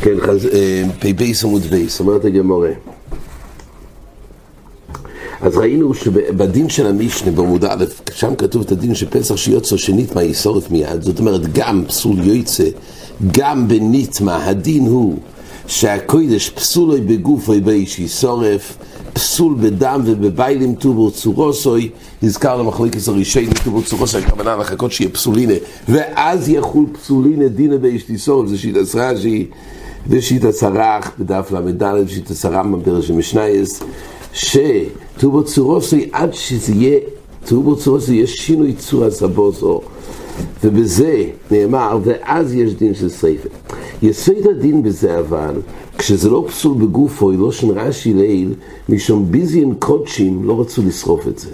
כן, פ"ב עמוד בייס, אומרת הגמורה. אז ראינו שבדין של המשנה בעמוד א', שם כתוב את הדין שפסח שיוצא שנית מה יסורת מיד, זאת אומרת גם פסול יוצא, גם בניטמה, הדין הוא שהקוידש פסולוי בגופוי באיש יסורף, פסול בדם ובביילים טובור צורוסוי, נזכר למחלקת הראשי טובור צורוסוי, הכוונה לחכות שיהיה פסולינה, ואז יחול פסולינה דינה באיש תיסורף, זה שיטה סרשי, ושיטה סרח בדף ל"ד, ושיטה סרם בפרש המשנייס, שטובור צורוסוי עד שזה יהיה, טובור צורוסוי יש שינוי צור הסבוסו, ובזה נאמר, ואז יש דין של סייפה. יסוד הדין בזה אבל, כשזה לא פסול בגופו, לא שנרשי ליל, משום ביזיין קודשים לא רצו לשרוף את זה.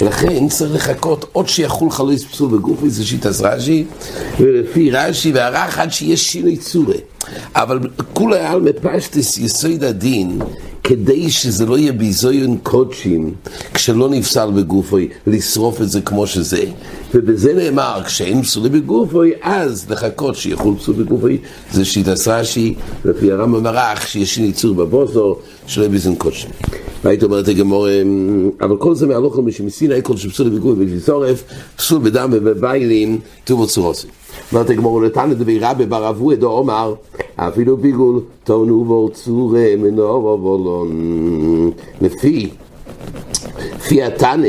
ולכן צריך לחכות עוד שיחול חלויס פסול בגופו, זה שיטס רש"י, ולפי רש"י והרח עד שיש שינוי צורי. אבל כולי על מפשטס יסוד הדין, כדי שזה לא יהיה ביזיון קודשים, כשלא נפסל בגופוי, לשרוף את זה כמו שזה. ובזה נאמר, כשאין פסולי בגופוי, אז לחכות שיחול פסול בגופוי, זה שיטס רש"י, לפי הרמב"ם מרח, שיש ניצור בבוסו, שלא יהיה ביזיון קודשים. והיית אומרת לגמור, אבל כל זה מהלוכל משמסיני, כל שפסול בגופוי ולשרף, פסול בדם ובביילים, טובו צורוסי. אומרת הגמור לתנא דבי רבי בר אבו עדו אומר אפילו ביגול תונו בו צורי מנור ובולון לפי לפי התנא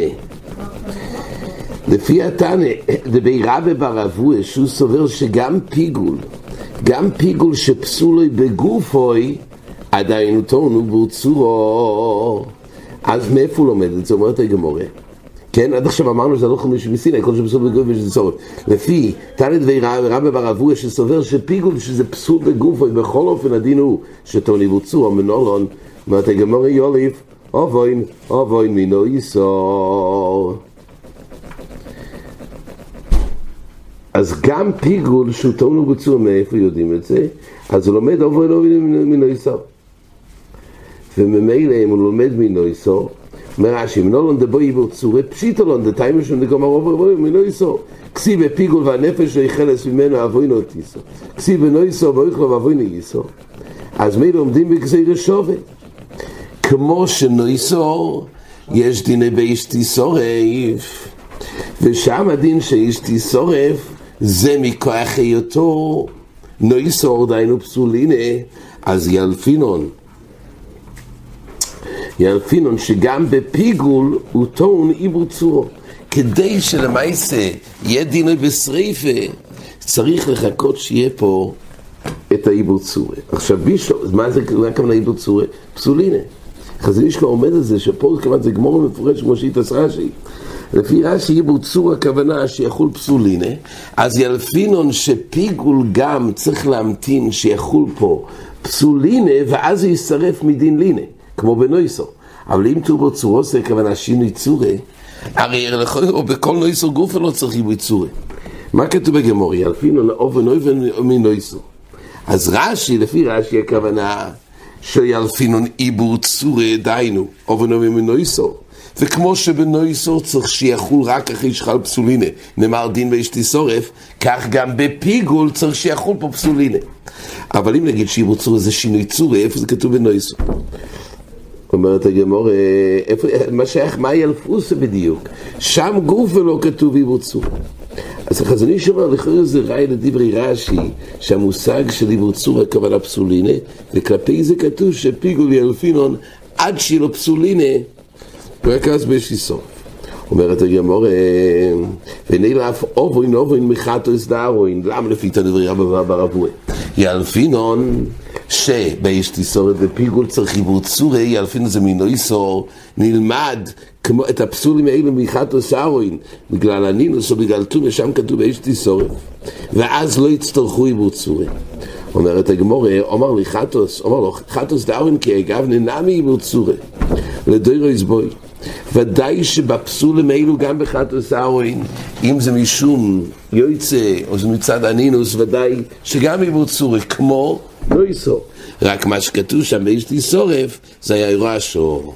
לפי התנא דבי רבי בר אבו שהוא סובר שגם פיגול גם פיגול שפסולוי בגופוי עדיין הוא תונו בו צורו אז מאיפה הוא לומד את זה? אומרת הגמורה כן, עד עכשיו אמרנו שזה לא חמישי מסיני, כל שבסוף בגוף יש לסורת. לפי תנא דבי רבא בר אבוה שסובר שפיגול שזה פסול בגוף, בכל אופן הדין הוא שטוני בוצו או מנולון, אומרת הגמור יוליף, אובוין, אובוין מינו יסור. אז גם פיגול שהוא טעון ובוצוע, מאיפה יודעים את זה? אז הוא לומד אובוין אובוין מינו יסור. וממילא אם הוא לומד מינו יסור, אומר רש"י, מנולון דבו יבור צורי, פשיטולון דתיימו שם דגמר עובר בו, מינו יסור. כסי בפיגול והנפש לא יחלס ממנו אבוינו תיסור. כסי בנו יסור ואיכלו ואבוינו יסור. אז מי לומדים בגזי רשובה. כמו שנויסור, יש דיני באיש תיסורף. ושם הדין שאיש תיסורף, זה מכוח היותו נויסור, דיינו פסולינה, אז ילפינון. ילפינון שגם בפיגול הוא טעון עיבור צורו. כדי שלמעשה יהיה דינוי בשריפה, צריך לחכות שיהיה פה את העיבור צורי. עכשיו בישו, מה זה, הכוונה עיבור צורי? פסולינה. חזיר אישקו עומד על זה שפה כמעט זה גמור מפורש כמו שהתעש רש"י. לפי רש"י עיבור צור הכוונה שיחול פסולינה, אז ילפינון שפיגול גם צריך להמתין שיחול פה פסולינה ואז הוא יישרף מדין לינה. כמו בנויסו. אבל אם טובו צורו זה כוונה שינוי צורי, הרי או בכל נויסו גופה לא צריך עיבוי צורי. מה כתוב בגמורי? אלפינו אופן אופן מנויסו. אז רש"י, לפי רש"י הכוונה שילפינון עיבור צורי, דיינו, אופן אופן מנויסו. וכמו שבנויסו צריך שיחול רק אחרי שחל פסולינה, נאמר דין ואשתי שורף, כך גם בפיגול צריך שיחול פה פסולינה. אבל אם נגיד שעיבור צורי זה שינוי צורי, איפה זה כתוב בנויסו? אומרת הגמור, מה שייך, מה ילפוסה בדיוק? שם גוף ולא כתוב עיבור צור. אז החזון איש אומר, לכאורה זה ראי לדברי רש"י, שהמושג של עיבור צור הכוונה פסולינה, וכלפי זה כתוב שפיגול ילפינון עד שיהיה לו פסולינה, רק אז סוף. אומרת הגמור, ונאלף אובוין אובוין מחטוס דארוין, למה לפי תדברי רבא ברבוי? ילפינון שבאיש תיסורת ופיגול צריך עיבור צורי, ילפינון זה מינויסור, נלמד כמו את הפסולים האלו מחטוס ארוין, בגלל הנינוס או בגלל טומא, שם כתוב באיש תיסורת, ואז לא יצטרכו עיבור צורי. אומרת הגמורה, אומר לי חטוס, אומר לו, חטוס דארוין כי אגב ננמי עיבור צורי, לדוירו יסבוי. ודאי שבפסולים האלו גם בחטוס ארוין, אם זה משום יוצא או זה מצד הנינוס, ודאי שגם עיבור צורי, כמו לא יסור. רק מה שכתוב שם באשתי שורף, זה היה אירוע השור.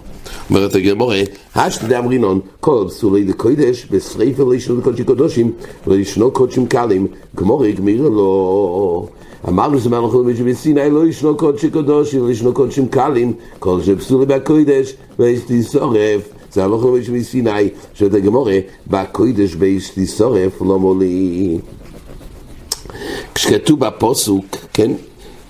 אומרת הגמורה, השתדע אמרינון, כל פסולי דקוידש, בשריפה ישנו לקודשי קודשים, ולא ישנו קודשים קלים, גמורה גמיר לו. אמרנו שזה מהלך למישהו בסיני, לא ישנו קודשי קודשים, לא ישנו קודשים קלים, כל שפסולי בקוידש, ואשתי שורף. זה הלוך למישהו בסיני, שאת הגמורה, בקוידש באשתי שורף, לא מולי. כשכתוב בפוסוק, כן,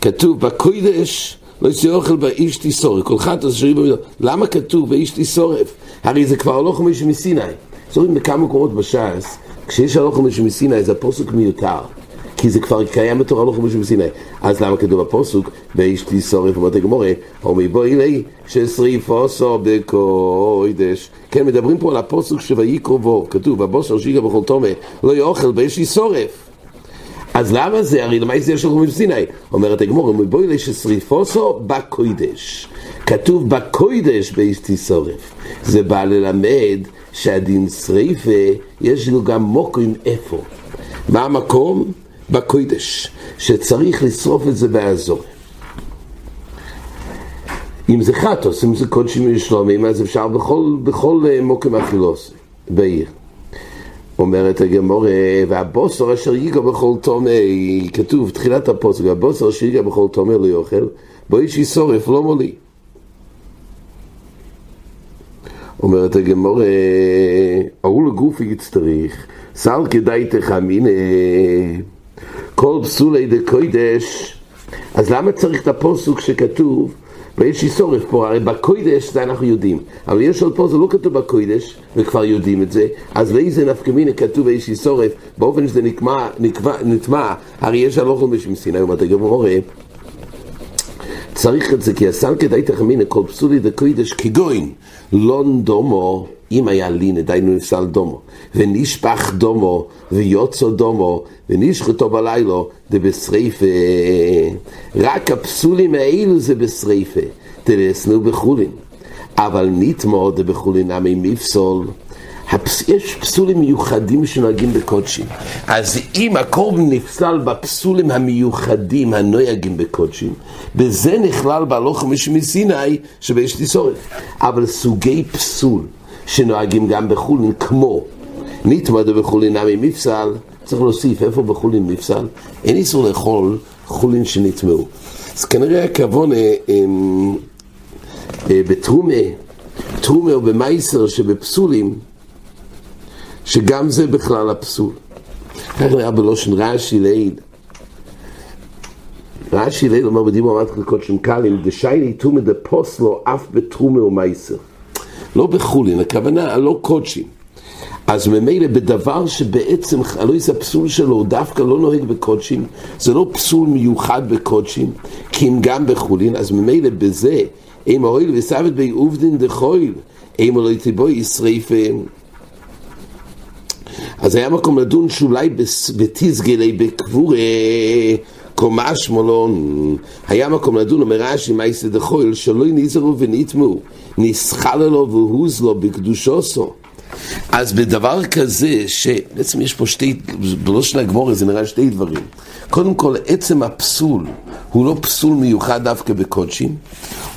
כתוב בקוידש, לא יצא אוכל באיש תיסורף, כל חטא אשר במידו. למה כתוב באיש תיסורף? הרי זה כבר הלוך מישהו מסיני. זוכרים בכמה מקומות בש"ס, כשיש הלוך מישהו מסיני זה הפוסוק מיותר. כי זה כבר קיים בתור הלוך מישהו מסיני. אז למה כתוב בפוסוק, באיש תיסורף, אומרת הגמורה, אומי בואי לי, ששריפוסו בקוידש. כן, מדברים פה על הפוסוק שויהי קרובו, כתוב, הבוסר שיגע בכל תומה, לא יאכל באיש תיסורף. אז למה זה? הרי למה זה יש לנו מסיני? אומרת הגמור, מבואי לי ששריפוסו בקוידש. כתוב בקוידש באיש תיסורף. זה בא ללמד שהדין שריפה יש לו גם מוקרים איפה. מה המקום? בקוידש. שצריך לשרוף את זה באזור. אם זה חטוס, אם זה קודשים ושלומים, אז אפשר בכל, בכל מוקם אכילוס בעיר. אומרת הגמורה, והבוסר אשר ייגע בכל תומי, כתוב, תחילת הפוסק, והבוסר אשר ייגע בכל תומי לא יאכל, בו איש ישורף לא מולי. אומרת הגמורה, ההוא לגופי יצטריך, סל כדאי תחמינה, כל פסולי דקוידש, אז למה צריך את הפוסוק שכתוב ויש איסורף פה, הרי בקוידש זה אנחנו יודעים, אבל יש עוד פה, זה לא כתוב בקוידש, וכבר יודעים את זה, אז לאיזה נפקא מינה כתוב ויש איסורף, באופן שזה נטמע, נטמע, הרי יש הלוך למשם סיני, אומרת הגמורה, צריך את זה, כי הסל כדאי תחמינה כל פסולי דקוידש כגוין, לון דומו, אם היה לין, דיינו נפסל דומו, ונשפך דומו, ויוצו דומו, ונשחטו בלילו, דבשריפה. רק הפסולים האלו זה בשריפה, תלסנו בחולין. אבל נתמו דבחולין עמי מפסול. הפס... יש פסולים מיוחדים שנוהגים בקודשים. אז אם הקורבן נפסל בפסולים המיוחדים הנוהגים בקודשים, בזה נכלל בהלוך משהו מסיני שבאש תיסורת. אבל סוגי פסול שנוהגים גם בחולין, כמו נתמד בחולין נמי מפסל, צריך להוסיף איפה בחולין מפסל, אין איסור לאכול חולין שנטמעו. אז כנראה הכוון אה, אה, בתרומה, תרומה או במייסר שבפסולים, שגם זה בכלל הפסול. כך נראה בלושן רש"י לעיל. רש"י לעיל אומר בדימו אמרת חלקות שם קלים, דשייני תומא דפוסלו אף בתרומה ומייסר. לא בחולין, הכוונה הלא קודשים. אז ממילא בדבר שבעצם הלויס הפסול שלו הוא דווקא לא נוהג בקודשים, זה לא פסול מיוחד בקודשים, כי אם גם בחולין, אז ממילא בזה, אם האויל וסבת בי עובדין דחויל, אם לא תבואי ישרף אז היה מקום לדון שאולי בתיסגלי בקבורה קומה שמולון היה מקום לדון אומר רש"י מייסא דחויל שלא נזהרו ונטמעו. נסחל לו והוז לו בקדושוסו. אז בדבר כזה, שבעצם יש פה שתי, בלושן הגמורה זה נראה שתי דברים. קודם כל, עצם הפסול הוא לא פסול מיוחד דווקא בקודשים.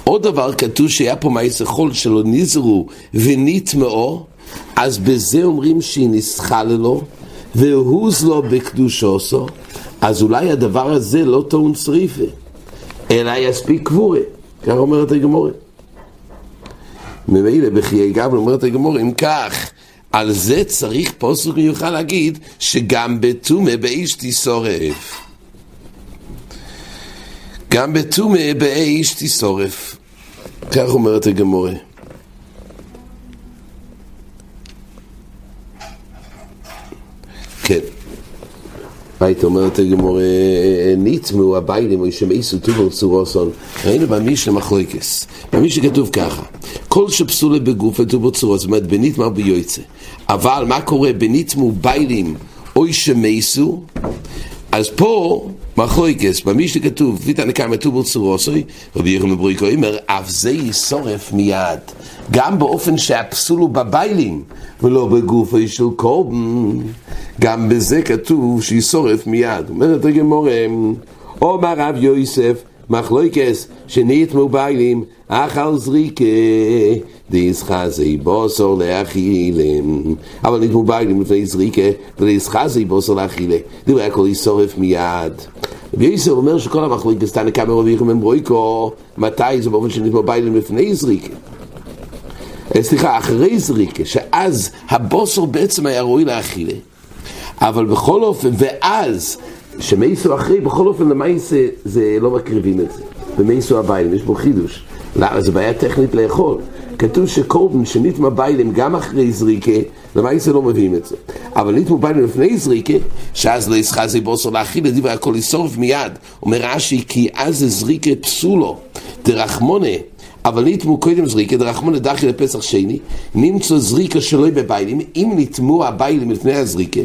עוד דבר, כתוב שהיה פה מעשר חול שלא נזרו ונטמעו, אז בזה אומרים שהיא נסחה ללו, והוז לו בקדושוסו, אז אולי הדבר הזה לא טעון שריפה, אלא יספיק קבורה. כך אומרת הגמורה. ממילא בחיי גברי אומרת הגמור, אם כך, על זה צריך פוסק מיוחד להגיד שגם בטומא באיש תשורף. גם בטומא באיש תשורף. כך אומרת הגמורה. כן. היית אומרת הגמור, ניטמו הביילים או ישמעיסו טובור צורוסון, ראינו במישנה מחלוקס, במישנה כתוב ככה, כל שפסולה בגוף וטובור צורוס, זאת אומרת בניטמה ביועצה, אבל מה קורה בניטמו ביילים? או ישמעיסו, אז פה מחלוקס, במישנה כתוב, ויתן כמה טובור צורוסוי, רבי יחם מברויקו אומר, אף זה ישורף מיד, גם באופן שהפסול הוא בביילים, ולא בגופו של קורבן. גם בזה כתוב שישורף מיד. אומרת הגמורה, אומר רב יוסף, מחלוקס שנית מוביילים אכל זריקה דיס חזי בוסר לאכילם. אבל נית מוביילים לפני זריקה ודיס חזי בוסר לאכילה דברי הכל ישורף מיד. רבי אומר שכל המחלוקס תנא כמה רביכם הם רויקו מתי זה באופן שנית מוביילים לפני זריקה? סליחה, אחרי זריקה, שאז הבוסר בעצם היה ראוי לאכילה. אבל בכל אופן, ואז שמייסו אחרי, בכל אופן למייסה זה לא מקריבים את זה. במייסו הביילים, יש בו חידוש. למה? זו בעיה טכנית לאכול. כתוב שקורבן שניתמה ביילים גם אחרי זריקה, למעשה לא מביאים את זה. אבל ניתמו ביילים לפני זריקה, שאז לא יסחזי בוסר להכיל את דברי הכל ישרוף מיד. אומר רש"י, כי אז זה זריקה פסולו, דרחמונה. אבל נתמו קודם זריקה, דרחמונה דחי לפסח שני, נמצא זריקה שלא בביילים, אם נתמו הביילים לפני הזריקה,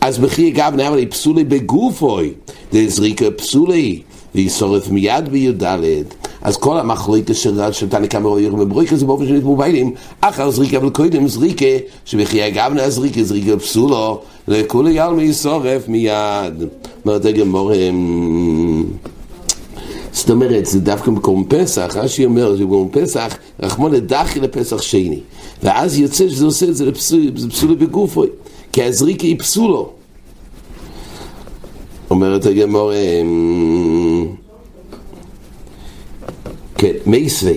אז בכי אגב נאמר לי פסולי בגופוי, דזריקה פסולי, וישורף מיד בי"ד. אז כל המחלוקת של תנא כמה רואים בברויקה זה באופן שנתמו ביילים, אחר זריקה אבל קודם זריקה, שבכי אגב נזריקה זריקה פסולו, לכולי ילמי ישורף מיד. אומרת הגמור זאת אומרת, זה דווקא בקורם פסח, רש"י אומר שבקורם פסח, רחמון דחי לפסח שני. ואז יוצא שזה עושה את זה לפסולו בגופו, כי הזריקה היא פסולו. אומרת הגמור, אמ, כן, מייסווי.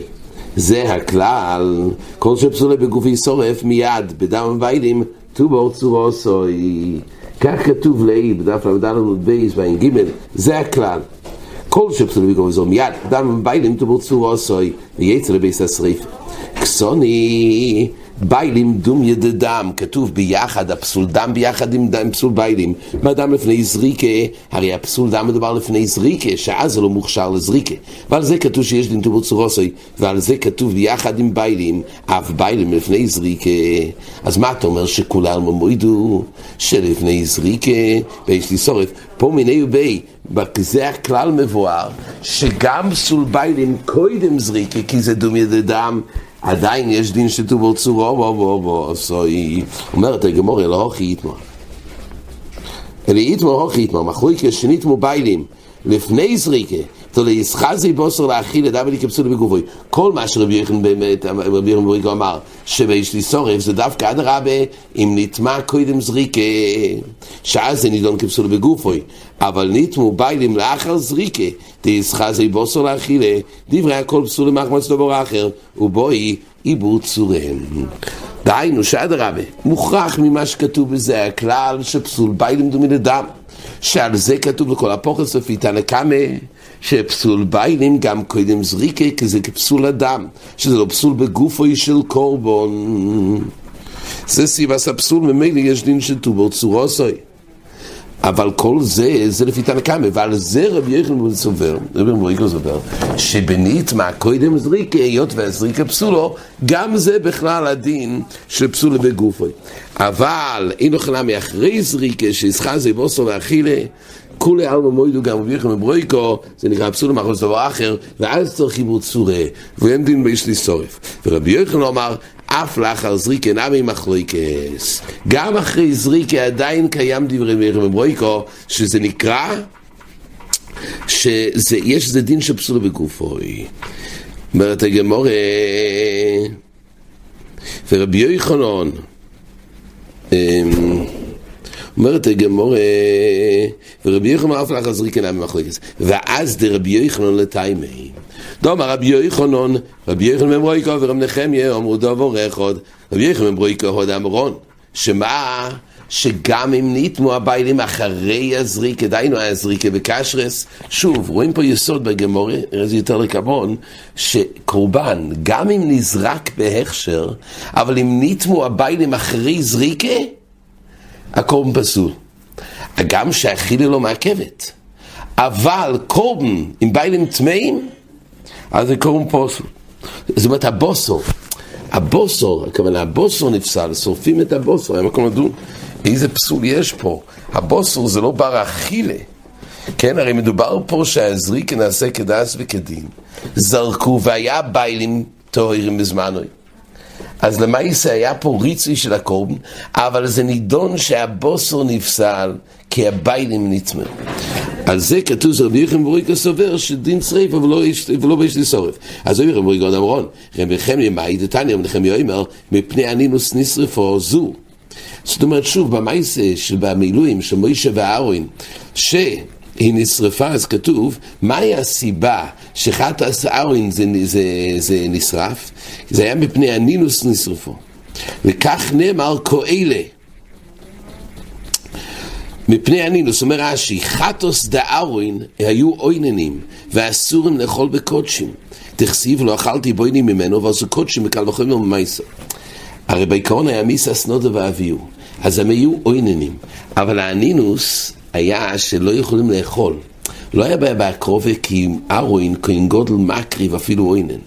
זה הכלל, כל שפסולה בגופי שורף מיד, בדם וביילים, טובור צורו סוי. כך כתוב לאי בדף ל"ד בייס בעין ג', זה הכלל. כל שפסול בגובה זו מיד, דם ביילים תבור צור עשוי, וייצא לביס השריף. כסוני, ביילים דום ידדם, כתוב ביחד, הפסול דם ביחד עם, דם, פסול ביילים. מה דם לפני זריקה? הרי הפסול דם מדובר לפני זריקה, שאז זה לא מוכשר לזריקה. ועל זה כתוב שיש דין תבור צור עשוי, ועל זה כתוב ביחד עם ביילים, אף ביילים לפני זריקה. אז מה אתה אומר שכולם מועידו שלפני זריקה, ויש לי שורף, פה מיני ובי, זה הכלל מבואר, שגם פסול ביילים קודם זריקה, כי זה דום ידי דם, עדיין יש דין שטובל צורו, בו בו בו, סוי, אומרת הגמור אלא הוכי יתמר. אלא יתמר הוכי יתמר, מחלוקה שנית מוביילים, לפני זריקה, תו ליסחזי בוסר את אבלי כפסול בגובוי. כל מה שרבי יוחנן באמת, רבי יוחנן בוריגו אמר, שביש לי שורף, זה דווקא עד הרבה, אם נטמע קודם זריקה, שאז זה נידון כפסול בגופוי. אבל נטמו ביילים לאחר זריקה, תיסחזי בוסר להאכילה, דברי הכל פסול למחמץ דבר אחר, ובואי עיבור צוריהם. דהיינו שעד הרבה, מוכרח ממה שכתוב בזה, הכלל שפסול ביילים דומי לדם. שעל זה כתוב לכל הפוכס לפי תנא קמא, שפסול ביילים גם קודם זריקה, כי זה כפסול אדם, שזה לא פסול בגופו של קורבון. זה סיבס הפסול, ממילא יש דין של טובור צורוסוי. אבל כל זה, זה לפי תנא קמא, ועל זה רבי יחנן סובר, רבי מוריקו סובר, שבנית מה קודם זריקה, היות והזריקה פסולו, גם זה בכלל הדין של פסולה בגופו. אבל אין אוכלה מאחרי זריקה, שישחה זה בוסו ואכילה, כולי עלמא מוידו גם רבי יחנן ברויקו, זה נקרא פסולה מאחורי דבר אחר, ואז צריך חיבור צורה, ואין דין באיש לי שורף. ורבי יחנן אמר, אף לאחר זריקה נמי מחלוקס. גם אחרי זריקה עדיין קיים דברי מאיר מברויקו, שזה נקרא, שיש איזה דין של פסולה בגופוי. אומרת הגמורה, ורבי יוחנן, אמ, אומרת הגמורה, ורבי יוחנן אף לאחר זריקה נמי מחלוקס. ואז דרבי יוחנן לטיימי. דומר רבי יוחנן, רבי יוחנן ממרויקו ורב נחמיה אמרו דובר אחד, רבי יוחנן ממרויקו הוד אמרון, שמה? שגם אם ניתמו הביילים אחרי הזריקה, דהיינו הזריקה בקשרס, שוב, רואים פה יסוד בגמורה, זה יותר לקבון, שקורבן, גם אם נזרק בהכשר, אבל אם ניתמו הביילים אחרי זריקה, הקורבן פסול. גם שהאכילה לא מעכבת. אבל קורבן עם ביילים טמאים, אז זה קוראים פוסל. זאת אומרת, הבוסו, הבוסו, הכוונה, הבוסו נפסל, שורפים את הבוסו, היה מקום לדון, איזה פסול יש פה. הבוסו זה לא בר אכילה. כן, הרי מדובר פה שהזריק נעשה כדס וכדין. זרקו והיה ביילים טהורים בזמנוי. אז למעשה היה פה ריצוי של הקורבן, אבל זה נידון שהבוסו נפסל כי הביילים נטמעו. על זה כתוב זה רבי יחם ברוי סובר שדין שריפה ולא באש לשורף. אז רבי יחם גאון אמרון, רבי יחם ימאי דתניא רבי יאמר מפני הנינוס נשרפו זו. זאת אומרת שוב במייסה של במילואים של מוישה ואהרון שהיא נשרפה אז כתוב מהי הסיבה שחטא אהרון זה, זה, זה נשרף? זה היה מפני הנינוס נשרפו וכך נאמר כהלה מפני הנינוס, אומר רש"י, חטוס דארווין היו אויננים ואסורים לאכול בקודשים. תכסיב לא אכלתי בוינים ממנו ועשו קודשים בקל וחומר ממייסו. הרי בעיקרון היה מיסה סנודה ואביהו, אז הם היו אויננים. אבל הנינוס היה שלא יכולים לאכול. לא היה בעיה בהקרובה כי ארווין, כהן גודל מקריב אפילו אוינן.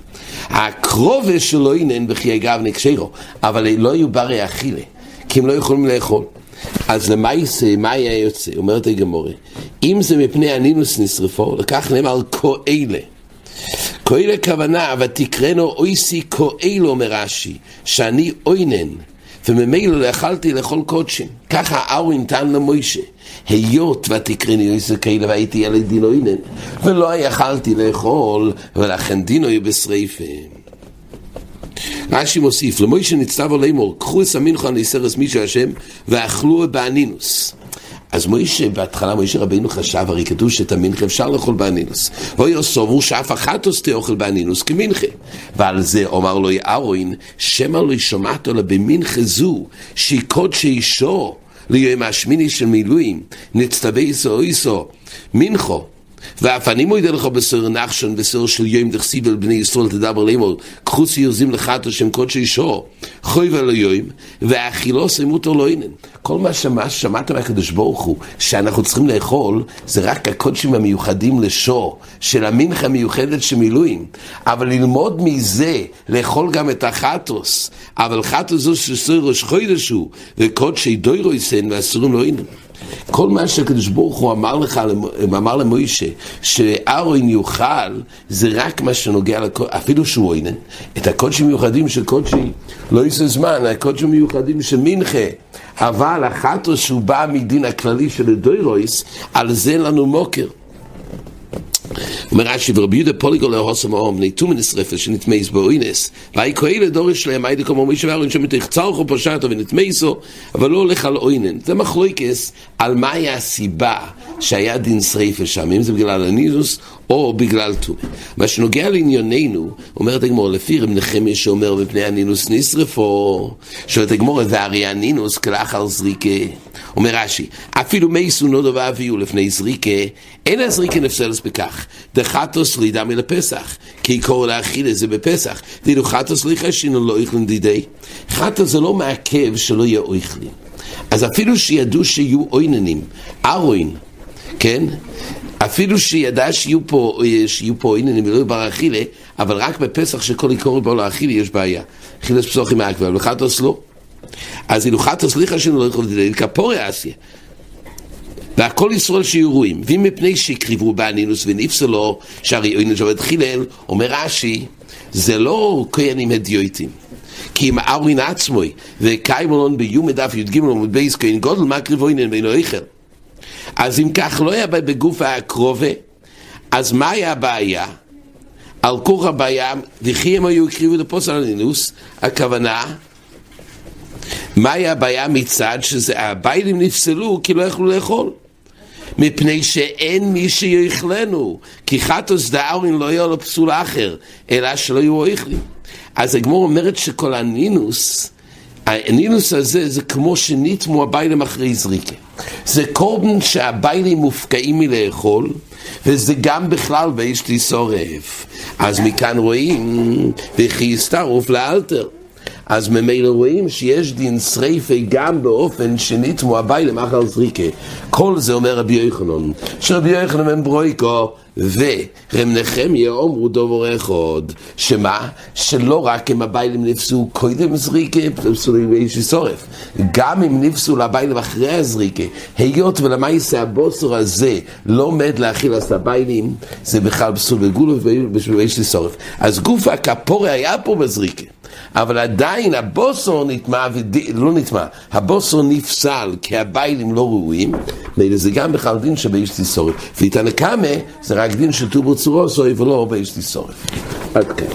הקרובה של אוינן בחיי גב נקשרו, אבל לא היו ברי אכילה, כי הם לא יכולים לאכול. אז למעשה, מה היה יוצא? אומרת הגמורה, אם זה מפני הנינוס נשרפו, לכך נאמר כהלה. כהלה כוונה, ותקראנו אויסי כהלו, אומר רש"י, שאני אוינן, וממילא לא יכלתי לאכול קודשים. ככה ארווין טען למוישה, היות ותקראני אויסי כהלה והייתי ילד דין אוינן, ולא יכלתי לאכול, ולכן דינו יהיה בשריפה. רש"י מוסיף, למוישה נצטוו לאמור, קחו את המנחה ניסרס מישהו השם, ואכלו באנינוס. אז מוישה, בהתחלה מוישה רבינו חשב, הרי כתוב שאת המנחה אפשר לאכול באנינוס. ואוי סובור שאף אחת עושה אוכל באנינוס כמנחה. ועל זה אומר לו אהרון, שמא לא שומעת לו במנחה זו, שהיא קודשי אישו, ליום השמיני של מילואים, נצטווה איסו איסו, מנחו. ואף אני מוידה לך בסור נחשון, בסור של יום דחסיב אל בני ישראל תדבר לאמור, קחו סיוזים לחתו שם קודשי שור, חוי וליום, והאכילו שימותו לא אינן. כל מה שמה שמעת מהקדוש ברוך הוא, שאנחנו צריכים לאכול, זה רק הקודשים המיוחדים לשור, של המנחה המיוחדת של מילואים. אבל ללמוד מזה, לאכול גם את החטוס, אבל חטוס זו שסור ראש חוידש הוא, וקודשי דוירויסן ואסורים לא אינן. כל מה שהקדוש ברוך הוא אמר לך, אמר למוישה, שאהרון יאכל, זה רק מה שנוגע, לקוד, אפילו שהוא אינן, את הקודשים מיוחדים של קודשי, לא יעשה זמן, הקודשים מיוחדים של מנחה, אבל החטוס שהוא בא מדין הכללי של הדוירויס, על זה לנו מוקר. אומר רש"י, ורבי יהודה פוליגו להוסם האום, נטום נשרפת שנטמייס באוינס, והי כהל דורש שלהם, היידה כמו מישהו ואהרון שמתך צרכו פשטו ונטמייסו, אבל לא הולך על אוינן. זה מחלוקס על מהי הסיבה שהיה דין שריפה שם, אם זה בגלל הניזוס או בגלל טומא. מה שנוגע לענייננו, אומרת הגמור, לפי רב נחמיה שאומר מפני הנינוס נשרפו, שואלת הגמור, והרי הנינוס כלאחר זריקה. אומר רש"י, אפילו מייסו נודו ואביהו לפני זריקה, אין הזריקה נפסלס בכך. דחתוס לידה מלפסח, כי להכיל את זה בפסח. דהינו חטוס ליחה שינו לא איכלין דידי. חטוס זה לא מעכב שלא יהיה איכלין. אז אפילו שידעו שיהיו אויננים, ארוין, כן? אפילו שידע שיהיו פה, שיהיו פה עניינים ולא בר אכילה, אבל רק בפסח שכל עיקורי בו לאכילה יש בעיה. אכילס פסוחים מעכבה, אבל חטוס לא. אז אילו חטוס ליחה שלנו לא יכול לדעת, כפורי אסיה. והכל ישראל שיהיו רואים, ואם מפני שהקריבו באנינוס ונפסלו, שהרי אוינן שעובד חילל, אומר רש"י, זה לא כהנים הדיוטים. כי אם ארווין עצמוי, וקיימולון ביום דף י"ג עמוד בייס כהן גודל, מה קריבו אינן ואינו איכל. אז אם כך לא היה בגוף הקרובה, אז מה היה הבעיה? על כוך הבעיה, וכי הם היו הקריבו לפוסל הנינוס, הכוונה, מה היה הבעיה מצד שהביילים נפסלו כי לא יכלו לאכול? מפני שאין מי שיאכלנו, כי חטוס דאורין לא יהיה לו פסול אחר, אלא שלא יהיו אוכלים. אז הגמור אומרת שכל הנינוס, הנינוס הזה זה כמו שניתמו הביילים אחרי זריקה. זה קורבן שהביילים מופקעים מלאכול, וזה גם בכלל באיש לי שורף. אז מכאן רואים, וכי יסתרוף לאלתר. אז ממילא רואים שיש דין שריפה גם באופן שנתמו הבית למחל זריקה. כל זה אומר רבי יוחנן, שרבי יוחנן הם ברויקו ורם נחמיה אומרו דובר אחד, שמה? שלא רק אם הביילים נפסו קודם זריקה, נפסו לאישי שורף, גם אם נפסו לביילים אחרי הזריקה, היות ולמעשה הבוסר הזה לא עומד להכיל את הביילים, זה בכלל פסול בגולו ובאישי שורף. אז גוף הכפורי היה פה בזריקה. אבל עדיין הבוסור נטמע, וד... לא נטמע, הבוסור נפסל כי הביילים לא ראויים, מילא זה גם בכלל דין שבאיש תיסורת. ואיתנה קאמה זה רק דין של טובור צורוסוי ולא באיש תיסורת. עד כאן.